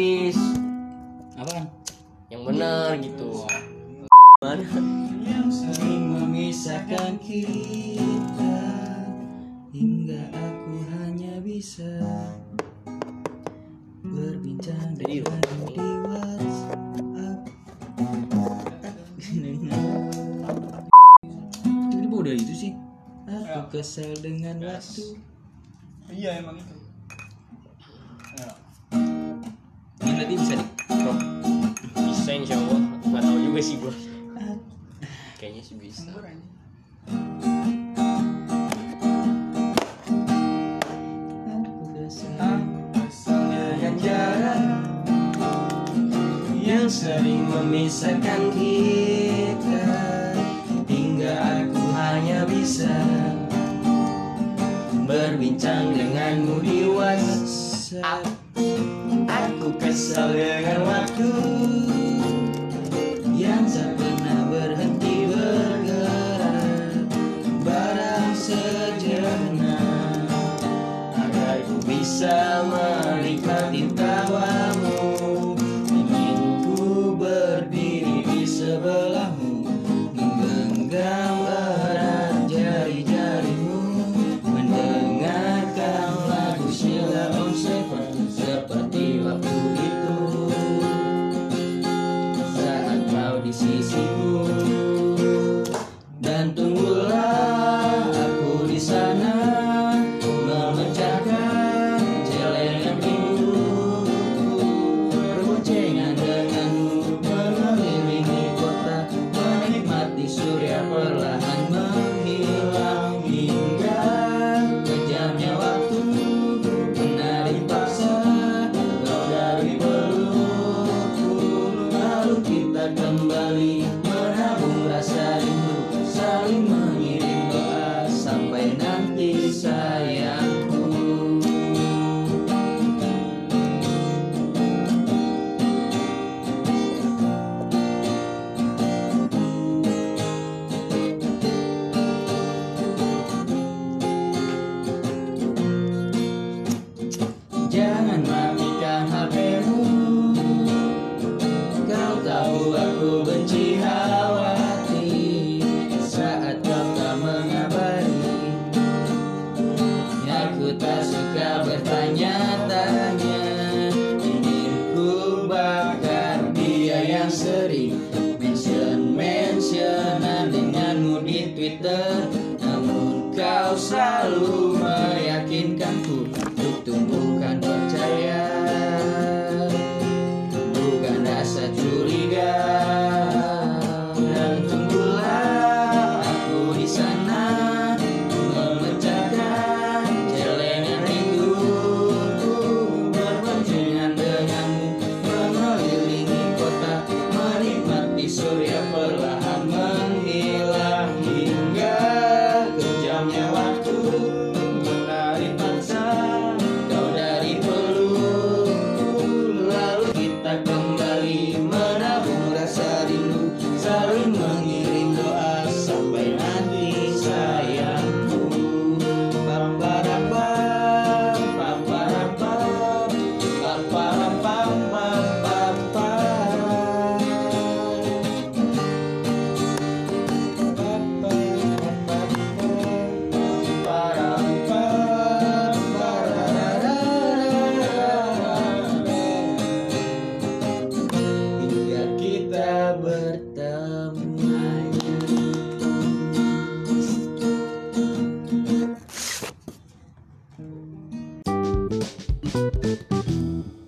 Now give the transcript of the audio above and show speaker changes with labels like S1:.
S1: dis
S2: Apaan?
S1: yang bener gitu. Mana
S2: Yang sering memisahkan kita Hingga aku hanya bisa Berbincang
S1: Jadi,
S2: denganmu di WhatsApp Ini udah itu sih. Aku kesal dengan waktu.
S3: Iya emang itu.
S2: Tadi bisa di crop
S1: bisa insya Allah. Nggak tahu juga sih gua. Kayaknya sih bisa.
S2: Yang sering memisahkan kita hingga aku hanya bisa berbincang denganmu di WhatsApp. Aku kesal dengan waktu yang tak pernah berhenti bergerak. Barang sejenak agar ku bisa menikmati Twitter Namun kau selalu meyakinkanku Música